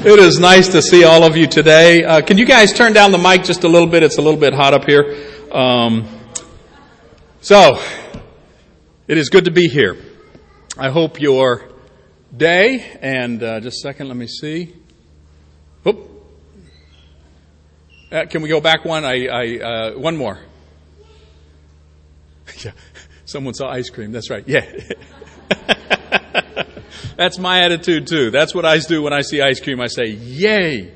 It is nice to see all of you today. Uh, can you guys turn down the mic just a little bit? It's a little bit hot up here. Um, so, it is good to be here. I hope your day, and uh, just a second, let me see. Oop. Uh, can we go back one? I, I uh, one more. yeah, someone saw ice cream. That's right. Yeah. That's my attitude too. That's what I do when I see ice cream. I say, yay.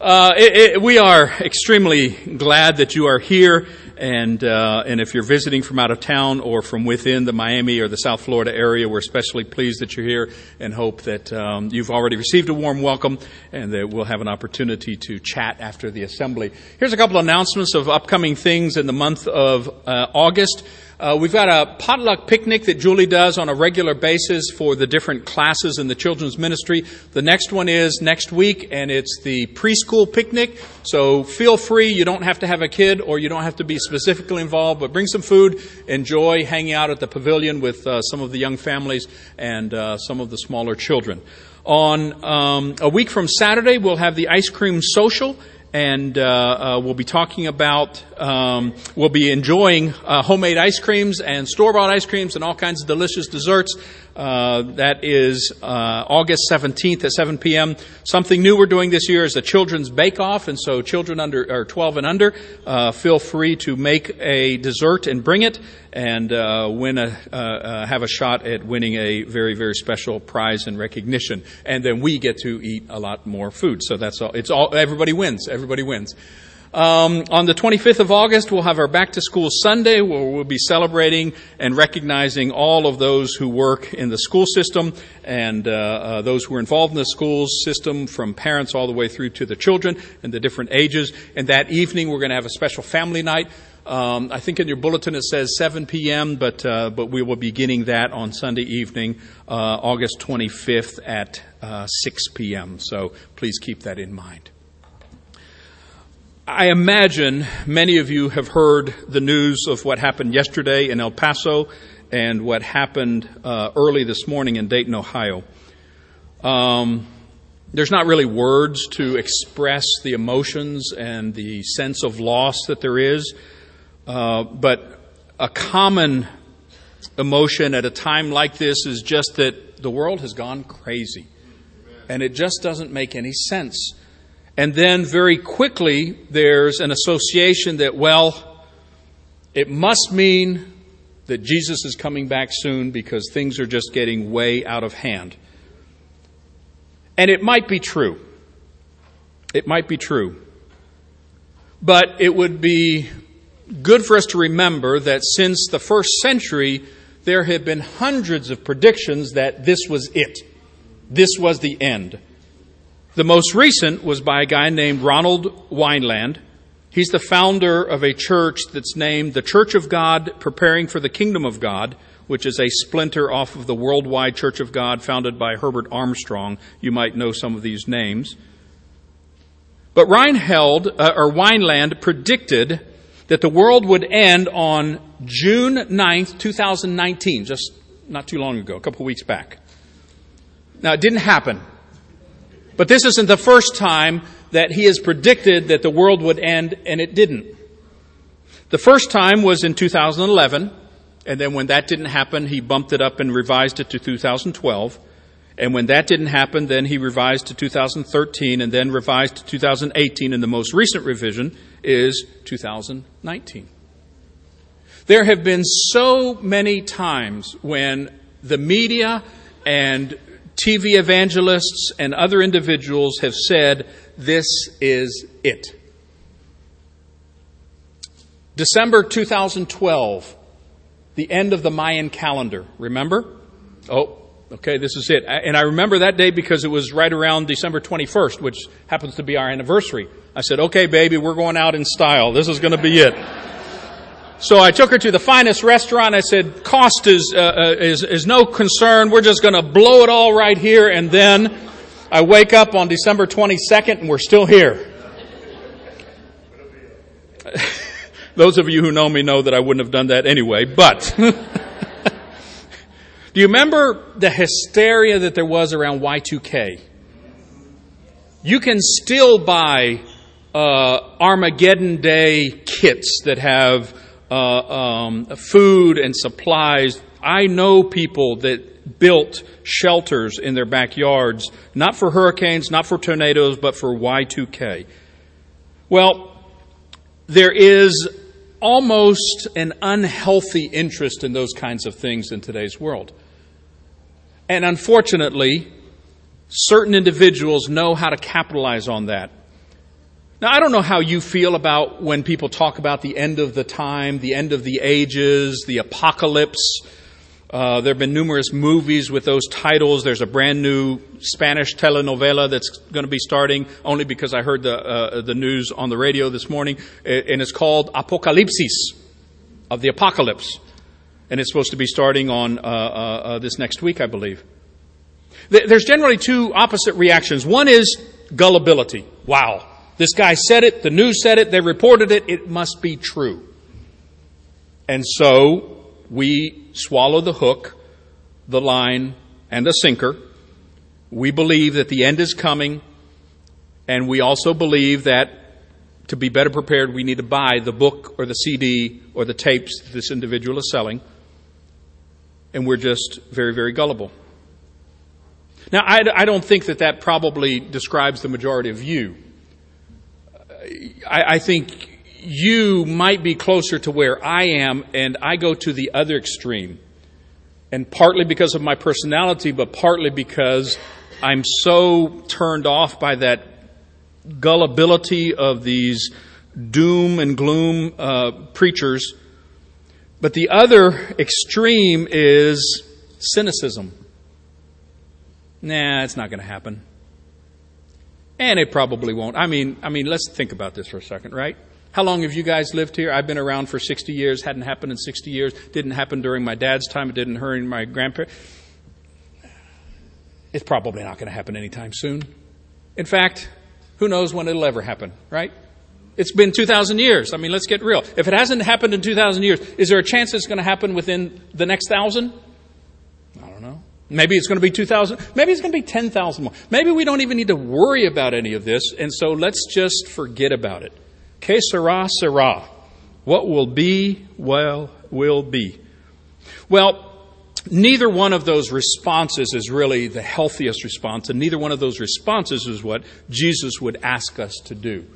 Uh, it, it, we are extremely glad that you are here, and uh, and if you're visiting from out of town or from within the Miami or the South Florida area, we're especially pleased that you're here, and hope that um, you've already received a warm welcome, and that we'll have an opportunity to chat after the assembly. Here's a couple of announcements of upcoming things in the month of uh, August. Uh, we've got a potluck picnic that Julie does on a regular basis for the different classes in the children's ministry. The next one is next week, and it's the preschool picnic. So feel free. You don't have to have a kid or you don't have to be specifically involved, but bring some food. Enjoy hanging out at the pavilion with uh, some of the young families and uh, some of the smaller children. On um, a week from Saturday, we'll have the ice cream social and uh, uh, we'll be talking about, um, we'll be enjoying uh, homemade ice creams and store bought ice creams and all kinds of delicious desserts. Uh, that is uh, August 17th at 7 p.m. Something new we're doing this year is a children's bake off, and so children under or 12 and under uh, feel free to make a dessert and bring it, and win a have a shot at winning a very very special prize and recognition. And then we get to eat a lot more food. So that's all. It's all everybody wins. Everybody wins. Um, on the 25th of August, we'll have our Back to School Sunday where we'll be celebrating and recognizing all of those who work in the school system and uh, uh, those who are involved in the school system from parents all the way through to the children and the different ages. And that evening, we're going to have a special family night. Um, I think in your bulletin it says 7 p.m., but uh, but we will be beginning that on Sunday evening, uh, August 25th at uh, 6 p.m. So please keep that in mind. I imagine many of you have heard the news of what happened yesterday in El Paso and what happened uh, early this morning in Dayton, Ohio. Um, there's not really words to express the emotions and the sense of loss that there is, uh, but a common emotion at a time like this is just that the world has gone crazy. And it just doesn't make any sense. And then very quickly, there's an association that, well, it must mean that Jesus is coming back soon because things are just getting way out of hand. And it might be true. It might be true. But it would be good for us to remember that since the first century, there have been hundreds of predictions that this was it. This was the end. The most recent was by a guy named Ronald Weinland. He's the founder of a church that's named the Church of God Preparing for the Kingdom of God, which is a splinter off of the Worldwide Church of God founded by Herbert Armstrong. You might know some of these names. But Reinheld, uh, or Weinland predicted that the world would end on June 9th, 2019, just not too long ago, a couple of weeks back. Now, it didn't happen. But this isn't the first time that he has predicted that the world would end, and it didn't. The first time was in 2011, and then when that didn't happen, he bumped it up and revised it to 2012. And when that didn't happen, then he revised to 2013 and then revised to 2018, and the most recent revision is 2019. There have been so many times when the media and TV evangelists and other individuals have said, this is it. December 2012, the end of the Mayan calendar. Remember? Oh, okay, this is it. And I remember that day because it was right around December 21st, which happens to be our anniversary. I said, okay, baby, we're going out in style. This is going to be it. So I took her to the finest restaurant. I said, cost is, uh, uh is, is no concern. We're just going to blow it all right here. And then I wake up on December 22nd and we're still here. Those of you who know me know that I wouldn't have done that anyway, but. Do you remember the hysteria that there was around Y2K? You can still buy uh, Armageddon Day kits that have um, food and supplies. I know people that built shelters in their backyards, not for hurricanes, not for tornadoes, but for Y2K. Well, there is almost an unhealthy interest in those kinds of things in today's world. And unfortunately, certain individuals know how to capitalize on that. Now, I don't know how you feel about when people talk about the end of the time, the end of the ages, the apocalypse. Uh, there have been numerous movies with those titles. There's a brand new Spanish telenovela that's going to be starting only because I heard the, uh, the news on the radio this morning, and it's called Apocalipsis, of the apocalypse. And it's supposed to be starting on uh, uh, uh this next week, I believe. There's generally two opposite reactions. One is gullibility. Wow, this guy said it, the news said it, they reported it, it must be true. And so we swallow the hook, the line, and the sinker. We believe that the end is coming, and we also believe that to be better prepared, we need to buy the book or the CD or the tapes this individual is selling. And we're just very, very gullible. Now, I, I don't think that that probably describes the majority of you. I, I think you might be closer to where I am, and I go to the other extreme. And partly because of my personality, but partly because I'm so turned off by that gullibility of these doom and gloom uh, preachers. But the other extreme is cynicism. Nah, it's not going to happen. And it probably won't. I mean, I mean, let's think about this for a second, right? How long have you guys lived here? I've been around for 60 years. Hadn't happened in 60 years. Didn't happen during my dad's time. It didn't during my grandparents. It's probably not going to happen anytime soon. In fact, who knows when it'll ever happen, right? It's been 2,000 years. I mean, let's get real. If it hasn't happened in 2,000 years, is there a chance it's going to happen within the next thousand? Maybe it's going to be 2,000. Maybe it's going to be 10,000 more. Maybe we don't even need to worry about any of this, and so let's just forget about it. Que sera, sera. What will be, well, will be. Well, neither one of those responses is really the healthiest response, and neither one of those responses is what Jesus would ask us to do.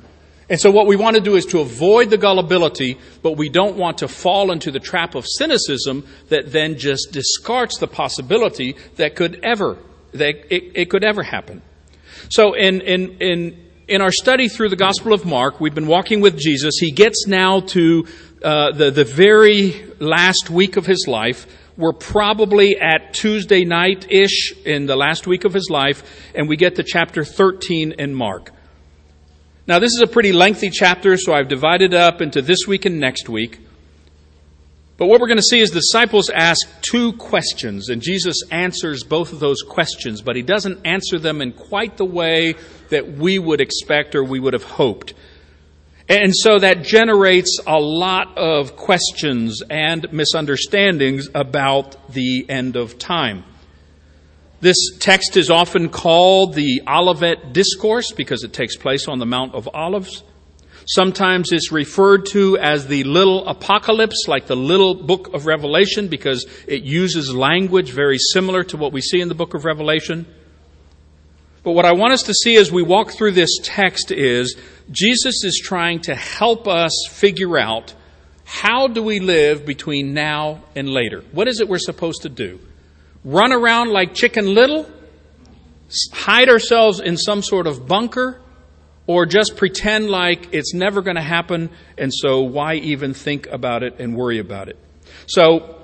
And so what we want to do is to avoid the gullibility, but we don't want to fall into the trap of cynicism that then just discards the possibility that could ever, that it, it could ever happen. So in, in, in, in our study through the Gospel of Mark, we've been walking with Jesus. He gets now to uh, the, the very last week of his life. We're probably at Tuesday night ish in the last week of his life, and we get to chapter 13 in Mark. Now, this is a pretty lengthy chapter, so I've divided it up into this week and next week. But what we're going to see is the disciples ask two questions, and Jesus answers both of those questions, but he doesn't answer them in quite the way that we would expect or we would have hoped. And so that generates a lot of questions and misunderstandings about the end of time. This text is often called the Olivet Discourse because it takes place on the Mount of Olives. Sometimes it's referred to as the little apocalypse, like the little book of Revelation, because it uses language very similar to what we see in the book of Revelation. But what I want us to see as we walk through this text is Jesus is trying to help us figure out how do we live between now and later? What is it we're supposed to do? Run around like Chicken Little, hide ourselves in some sort of bunker, or just pretend like it's never going to happen, and so why even think about it and worry about it? So,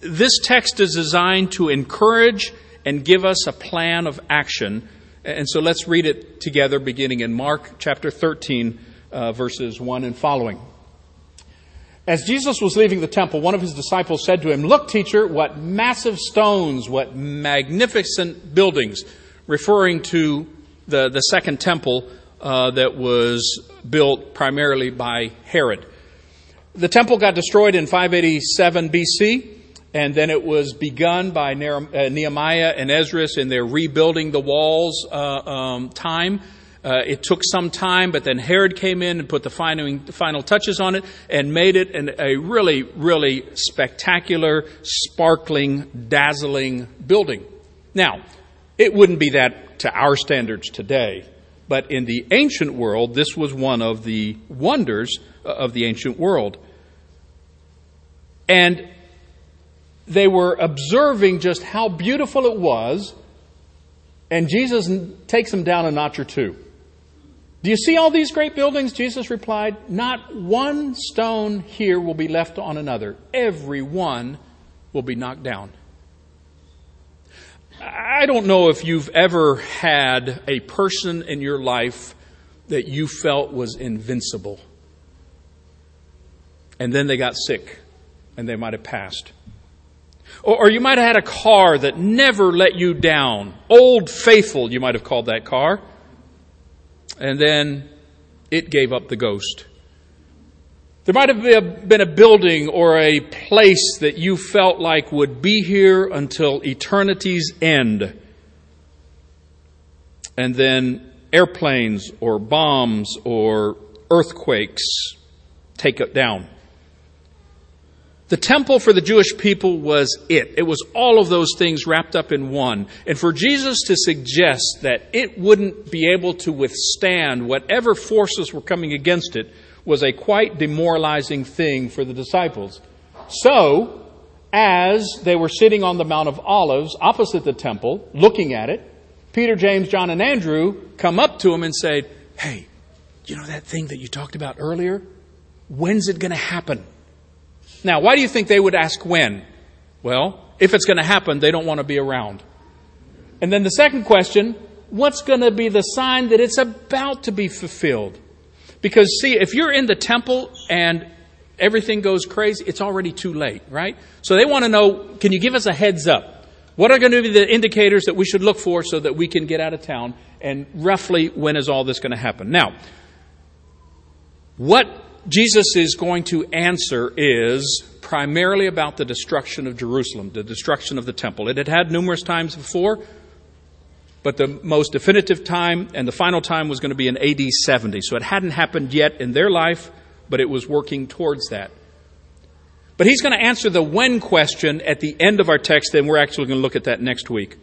this text is designed to encourage and give us a plan of action. And so let's read it together, beginning in Mark chapter 13, uh, verses 1 and following. As Jesus was leaving the temple, one of his disciples said to him, Look, teacher, what massive stones, what magnificent buildings, referring to the, the second temple uh, that was built primarily by Herod. The temple got destroyed in 587 BC, and then it was begun by uh, Nehemiah and Ezra in their rebuilding the walls uh, um, time. Uh, it took some time, but then Herod came in and put the final, touches on it and made it an, a really, really spectacular, sparkling, dazzling building. Now, it wouldn't be that to our standards today, but in the ancient world, this was one of the wonders of the ancient world. And they were observing just how beautiful it was, and Jesus takes them down a notch or two. Do you see all these great buildings? Jesus replied, Not one stone here will be left on another. Every one will be knocked down. I don't know if you've ever had a person in your life that you felt was invincible. And then they got sick and they might have passed. Or, you might have had a car that never let you down. Old Faithful, you might have called that car and then it gave up the ghost. There might have been a building or a place that you felt like would be here until eternity's end. And then airplanes or bombs or earthquakes take it down. The temple for the Jewish people was it. It was all of those things wrapped up in one. And for Jesus to suggest that it wouldn't be able to withstand whatever forces were coming against it was a quite demoralizing thing for the disciples. So, as they were sitting on the Mount of Olives opposite the temple, looking at it, Peter, James, John, and Andrew come up to him and say, Hey, you know that thing that you talked about earlier? When's it going to happen? Now, why do you think they would ask when? Well, if it's going to happen, they don't want to be around. And then the second question, what's going to be the sign that it's about to be fulfilled? Because see, if you're in the temple and everything goes crazy, it's already too late, right? So they want to know, can you give us a heads up? What are going to be the indicators that we should look for so that we can get out of town? And roughly, when is all this going to happen? Now, what Jesus is going to answer is primarily about the destruction of Jerusalem, the destruction of the temple. It had had numerous times before, but the most definitive time and the final time was going to be in AD 70. So it hadn't happened yet in their life, but it was working towards that. But he's going to answer the when question at the end of our text, and we're actually going to look at that next week.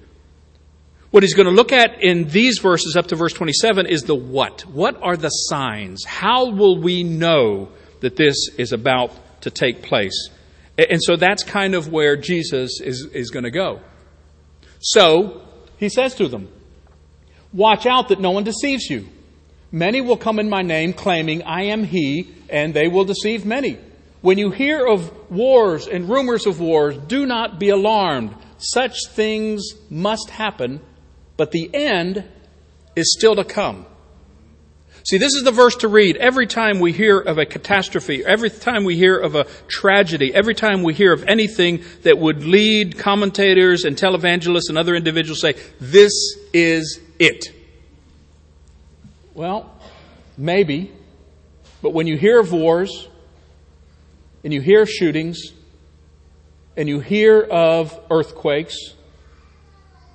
What he's going to look at in these verses up to verse 27 is the what. What are the signs? How will we know that this is about to take place? And so that's kind of where Jesus is, is going to go. So he says to them, Watch out that no one deceives you. Many will come in my name claiming, I am he, and they will deceive many. When you hear of wars and rumors of wars, do not be alarmed. Such things must happen but the end is still to come. See, this is the verse to read every time we hear of a catastrophe, every time we hear of a tragedy, every time we hear of anything that would lead commentators and televangelists and other individuals say, this is it. Well, maybe, but when you hear of wars, and you hear of shootings, and you hear of earthquakes,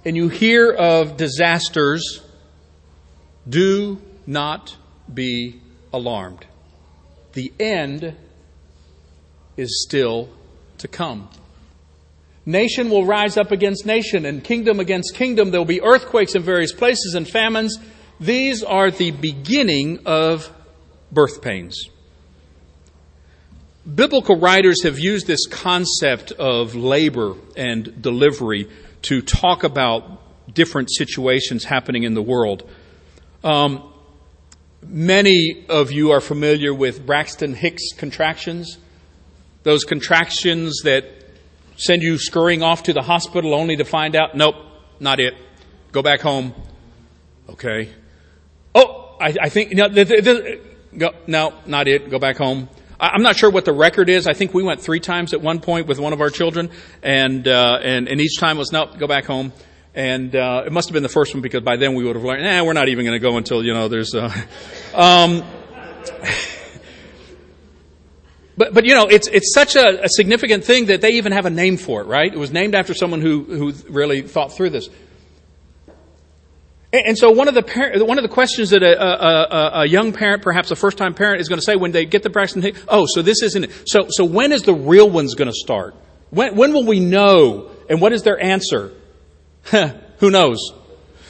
and you hear of disasters, do not be alarmed. The end is still to come. Nation will rise up against nation and kingdom against kingdom. There will be earthquakes in various places and famines. These are the beginning of birth pains. Biblical writers have used this concept of labor and delivery to talk about different situations happening in the world. Um, many of you are familiar with Braxton Hicks contractions, those contractions that send you scurrying off to the hospital only to find out, nope, not it. Go back home. Okay. Oh, I, I think, no, go, no, not it. Go back home. I'm not sure what the record is. I think we went three times at one point with one of our children, and uh, and, and each time was no, go back home. And uh, it must have been the first one because by then we would have learned, nah, we're not even going to go until you know there's. Uh, um, but but you know it's it's such a, a significant thing that they even have a name for it, right? It was named after someone who who really thought through this. And so one of the one of the questions that a, a, a, young parent, perhaps a first time parent, is going to say when they get the Braxton Hicks, oh, so this isn't it. So, so when is the real one's going to start? When, when will we know? And what is their answer? Who knows?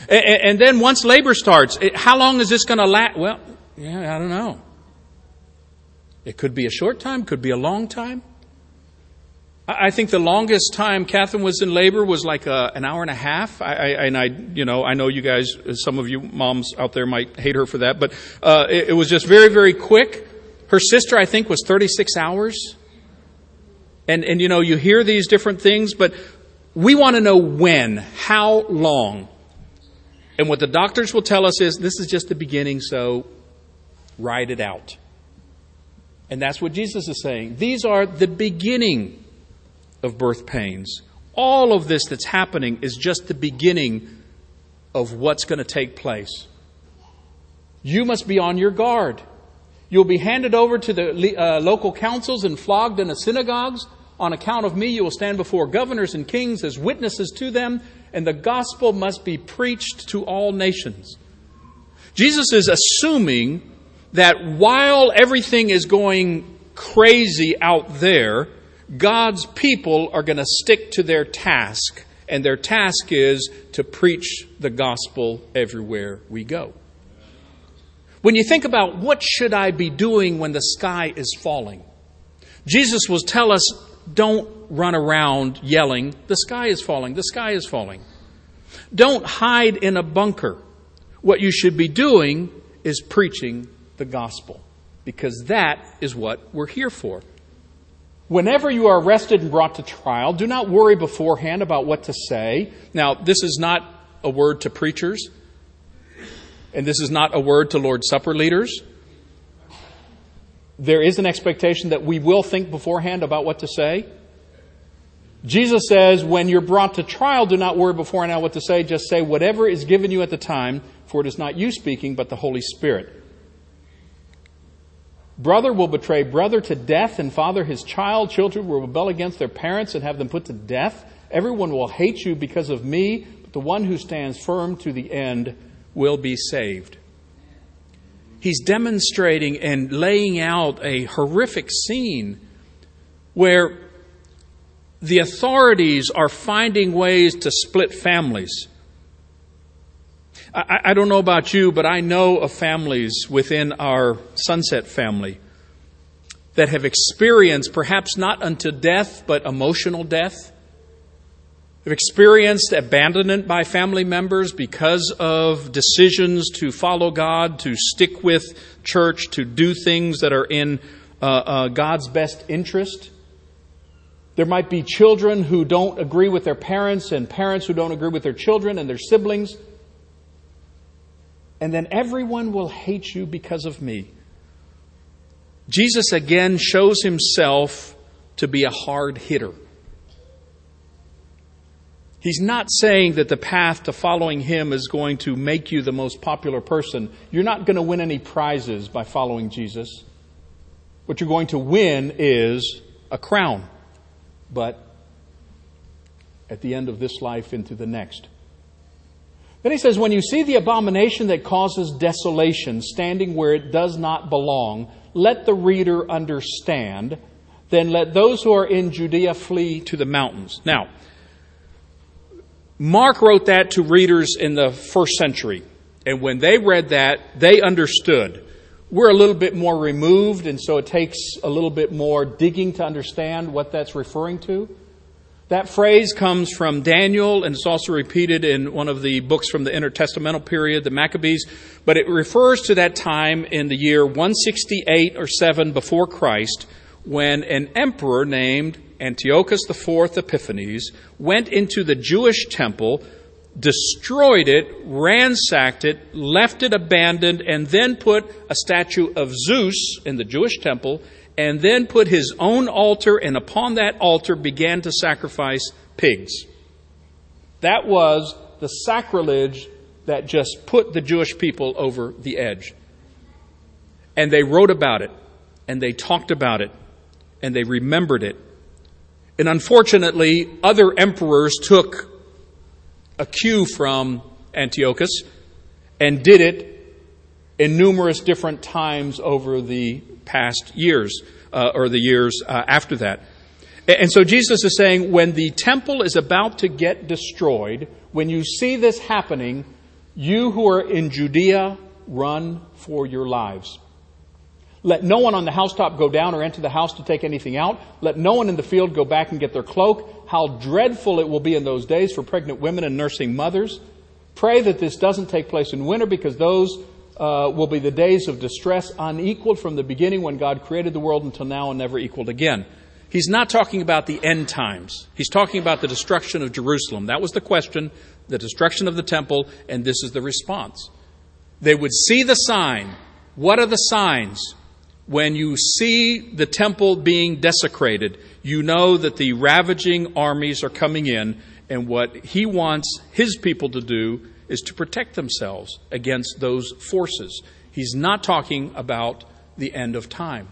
And, and, then once labor starts, how long is this going to last? Well, yeah, I don't know. It could be a short time, could be a long time. I think the longest time Catherine was in labor was like a, uh, an hour and a half. I, I, and I, you know, I know you guys, some of you moms out there might hate her for that, but uh, it, it was just very, very quick. Her sister, I think, was 36 hours. And, and you know, you hear these different things, but we want to know when, how long. And what the doctors will tell us is this is just the beginning, so ride it out. And that's what Jesus is saying. These are the beginning of birth pains. All of this that's happening is just the beginning of what's going to take place. You must be on your guard. You'll be handed over to the uh, local councils and flogged in the synagogues. On account of me, you will stand before governors and kings as witnesses to them, and the gospel must be preached to all nations. Jesus is assuming that while everything is going crazy out there, God's people are going to stick to their task, and their task is to preach the gospel everywhere we go. When you think about what should I be doing when the sky is falling, Jesus will tell us don't run around yelling, the sky is falling, the sky is falling. Don't hide in a bunker. What you should be doing is preaching the gospel because that is what we're here for. Whenever you are arrested and brought to trial, do not worry beforehand about what to say. Now, this is not a word to preachers, and this is not a word to Lord's Supper leaders. There is an expectation that we will think beforehand about what to say. Jesus says, when you're brought to trial, do not worry beforehand about what to say. Just say whatever is given you at the time, for it is not you speaking, but the Holy Spirit. Brother will betray brother to death, and father his child. Children will rebel against their parents and have them put to death. Everyone will hate you because of me, but the one who stands firm to the end will be saved. He's demonstrating and laying out a horrific scene where the authorities are finding ways to split families. I, I don't know about you, but I know of families within our Sunset family that have experienced, perhaps not unto death, but emotional death. Have experienced abandonment by family members because of decisions to follow God, to stick with church, to do things that are in uh, uh, God's best interest. There might be children who don't agree with their parents, and parents who don't agree with their children and their siblings and then everyone will hate you because of me. Jesus again shows himself to be a hard hitter. He's not saying that the path to following him is going to make you the most popular person. You're not going to win any prizes by following Jesus. What you're going to win is a crown, but at the end of this life into the next. Then he says, When you see the abomination that causes desolation standing where it does not belong, let the reader understand. Then let those who are in Judea flee to the mountains. Now, Mark wrote that to readers in the first century. And when they read that, they understood. We're a little bit more removed, and so it takes a little bit more digging to understand what that's referring to. That phrase comes from Daniel and it's also repeated in one of the books from the intertestamental period, the Maccabees, but it refers to that time in the year 168 or 7 before Christ when an emperor named Antiochus IV Epiphanes went into the Jewish temple, destroyed it, ransacked it, left it abandoned, and then put a statue of Zeus in the Jewish temple and then put his own altar, and upon that altar began to sacrifice pigs. That was the sacrilege that just put the Jewish people over the edge. And they wrote about it, and they talked about it, and they remembered it. And unfortunately, other emperors took a cue from Antiochus and did it in numerous different times over the past years, uh, or the years uh, after that. And so Jesus is saying when the temple is about to get destroyed, when you see this happening, you who are in Judea, run for your lives. Let no one on the housetop go down or enter the house to take anything out. Let no one in the field go back and get their cloak. How dreadful it will be in those days for pregnant women and nursing mothers. Pray that this doesn't take place in winter because those uh, will be the days of distress unequaled from the beginning when God created the world until now and never equaled again. He's not talking about the end times. He's talking about the destruction of Jerusalem. That was the question, the destruction of the temple, and this is the response. They would see the sign. What are the signs? When you see the temple being desecrated, you know that the ravaging armies are coming in, and what he wants his people to do is to protect themselves against those forces. He's not talking about the end of time.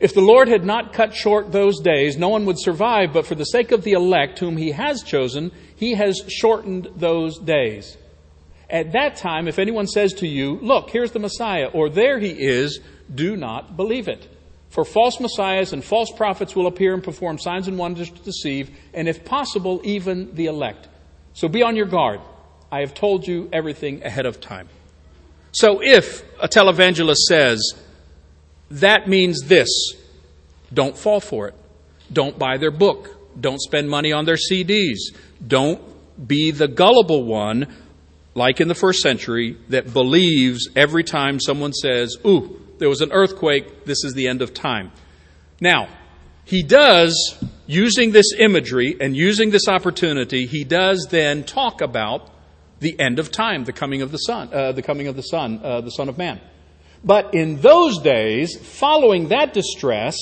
If the Lord had not cut short those days, no one would survive, but for the sake of the elect whom he has chosen, he has shortened those days. At that time, if anyone says to you, Look, here's the Messiah, or there he is, do not believe it. For false messiahs and false prophets will appear and perform signs and wonders to deceive, and if possible, even the elect. So be on your guard. I have told you everything ahead of time. So if a televangelist says, that means this don't fall for it. Don't buy their book. Don't spend money on their CDs. Don't be the gullible one, like in the first century, that believes every time someone says, Ooh, there was an earthquake, this is the end of time. Now, he does, using this imagery and using this opportunity, he does then talk about the end of time, the coming of the Son, uh, the coming of the Son, uh, the Son of Man. But in those days, following that distress,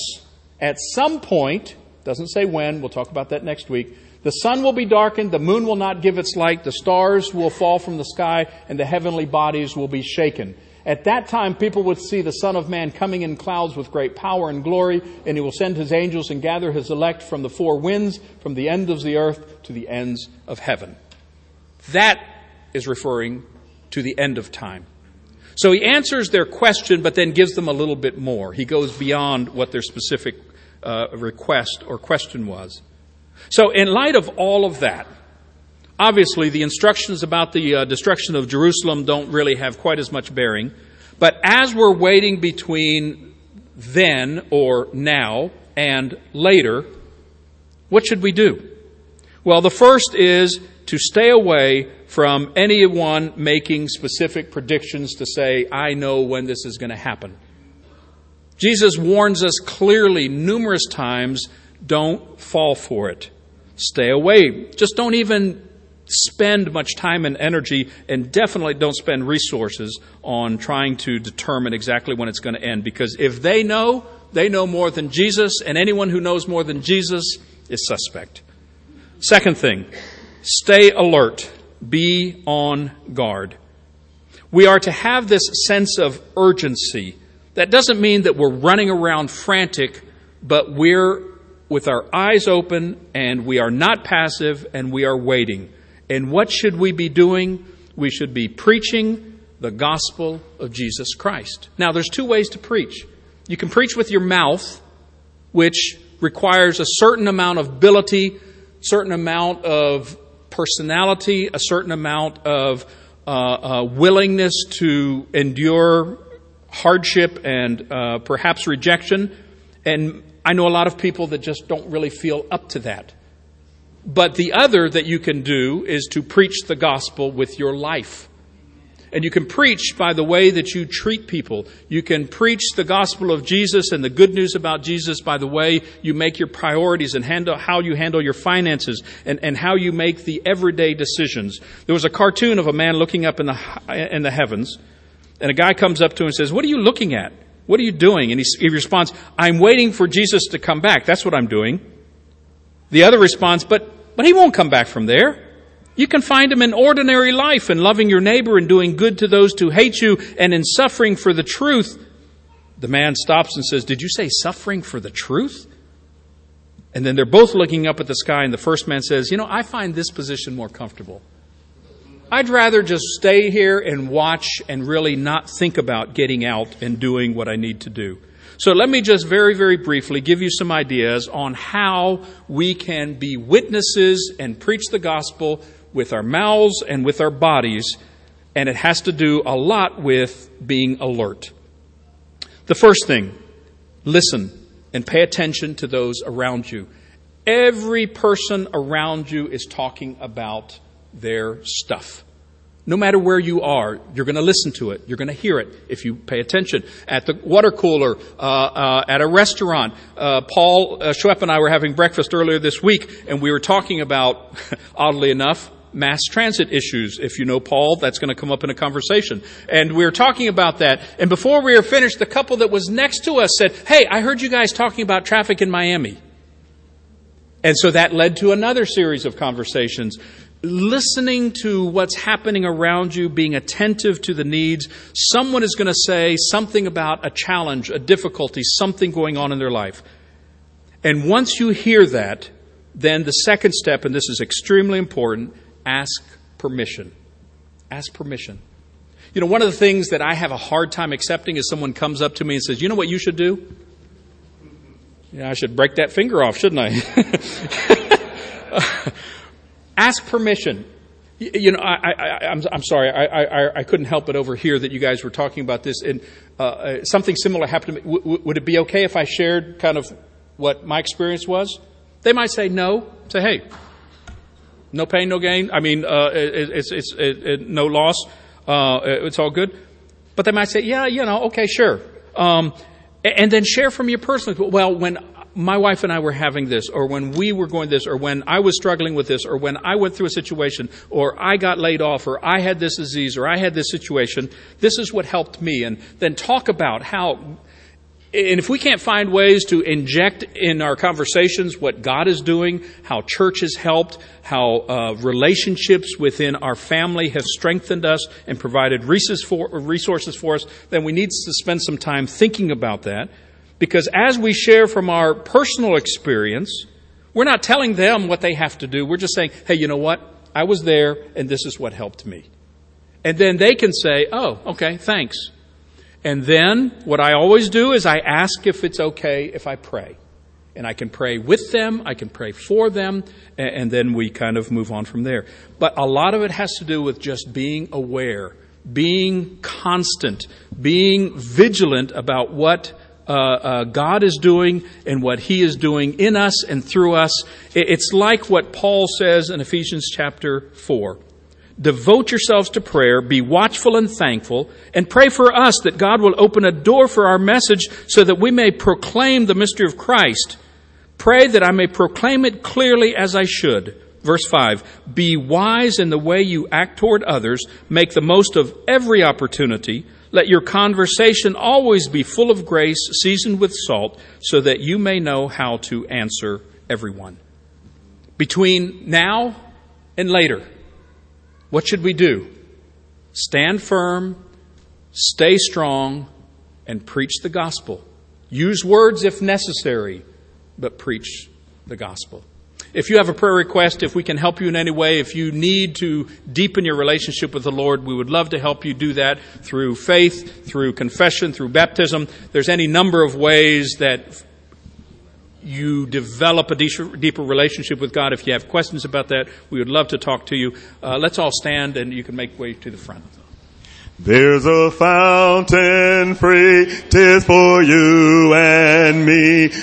at some point, doesn't say when, we'll talk about that next week, the sun will be darkened, the moon will not give its light, the stars will fall from the sky, and the heavenly bodies will be shaken. At that time, people would see the Son of Man coming in clouds with great power and glory, and he will send his angels and gather his elect from the four winds, from the ends of the earth to the ends of heaven. That is referring to the end of time. So he answers their question, but then gives them a little bit more. He goes beyond what their specific uh, request or question was. So, in light of all of that, obviously the instructions about the uh, destruction of Jerusalem don't really have quite as much bearing. But as we're waiting between then or now and later, what should we do? Well, the first is to stay away from anyone making specific predictions to say, I know when this is going to happen. Jesus warns us clearly numerous times don't fall for it. Stay away. Just don't even spend much time and energy, and definitely don't spend resources on trying to determine exactly when it's going to end. Because if they know, they know more than Jesus, and anyone who knows more than Jesus is suspect. Second thing, stay alert. Be on guard. We are to have this sense of urgency. That doesn't mean that we're running around frantic, but we're with our eyes open and we are not passive and we are waiting. And what should we be doing? We should be preaching the gospel of Jesus Christ. Now, there's two ways to preach. You can preach with your mouth, which requires a certain amount of ability, certain amount of personality, a certain amount of uh, uh, willingness to endure hardship and uh, perhaps rejection. And I know a lot of people that just don't really feel up to that. But the other that you can do is to preach the gospel with your life. And you can preach by the way that you treat people. You can preach the gospel of Jesus and the good news about Jesus by the way you make your priorities and handle, how you handle your finances and, and how you make the everyday decisions. There was a cartoon of a man looking up in the, in the heavens, and a guy comes up to him and says, What are you looking at? What are you doing? And he, he responds, I'm waiting for Jesus to come back. That's what I'm doing. The other responds, But, but he won't come back from there. You can find him in ordinary life and loving your neighbor and doing good to those who hate you and in suffering for the truth. The man stops and says, Did you say suffering for the truth? And then they're both looking up at the sky, and the first man says, You know, I find this position more comfortable. I'd rather just stay here and watch and really not think about getting out and doing what I need to do. So let me just very, very briefly give you some ideas on how we can be witnesses and preach the gospel with our mouths and with our bodies. And it has to do a lot with being alert. The first thing, listen and pay attention to those around you. Every person around you is talking about their stuff. No matter where you are, you're going to listen to it. You're going to hear it if you pay attention. At the water cooler, uh, uh, at a restaurant, uh, Paul uh, Schwepp and I were having breakfast earlier this week, and we were talking about, oddly enough, mass transit issues. If you know Paul, that's going to come up in a conversation. And we were talking about that. And before we were finished, the couple that was next to us said, Hey, I heard you guys talking about traffic in Miami. And so that led to another series of conversations listening to what's happening around you, being attentive to the needs. Someone is going to say something about a challenge, a difficulty, something going on in their life. And once you hear that, then the second step, and this is extremely important, ask permission. Ask permission. You know, one of the things that I have a hard time accepting is someone comes up to me and says, You know what you should do? Yeah, I should break that finger off, shouldn't I? ask permission. You know, I, am I'm sorry, I, I, I, couldn't help but overhear that you guys were talking about this, and uh, uh, something similar happened to me. W- would it be okay if I shared kind of what my experience was? They might say no. Say, hey, no pain, no gain. I mean, uh, it, it's, it's it, no loss. Uh, it's all good. But they might say, yeah, you know, okay, sure. Um, and then share from your personal. Well, when my wife and I were having this, or when we were going this, or when I was struggling with this, or when I went through a situation, or I got laid off, or I had this disease, or I had this situation, this is what helped me. And then talk about how, and if we can't find ways to inject in our conversations what God is doing, how church has helped, how uh, relationships within our family have strengthened us and provided resources for, us, then we need to spend some time thinking about that. Because as we share from our personal experience, we're not telling them what they have to do. We're just saying, hey, you know what? I was there and this is what helped me. And then they can say, oh, okay, thanks. And then what I always do is I ask if it's okay if I pray. And I can pray with them, I can pray for them, and then we kind of move on from there. But a lot of it has to do with just being aware, being constant, being vigilant about what uh, uh, God is doing and what He is doing in us and through us. It's like what Paul says in Ephesians chapter 4. Devote yourselves to prayer, be watchful and thankful, and pray for us that God will open a door for our message so that we may proclaim the mystery of Christ. Pray that I may proclaim it clearly as I should. Verse 5 Be wise in the way you act toward others, make the most of every opportunity let your conversation always be full of grace, seasoned with salt, so that you may know how to answer everyone. Between now and later, what should we do? Stand firm, stay strong, and preach the gospel. Use words if necessary, but preach the gospel. If you have a prayer request, if we can help you in any way, if you need to deepen your relationship with the Lord, we would love to help you do that through faith, through confession, through baptism. There's any number of ways that you develop a deeper relationship with God. If you have questions about that, we would love to talk to you. Uh, let's all stand and you can make way to the front. There's a fountain free, tis for you and me.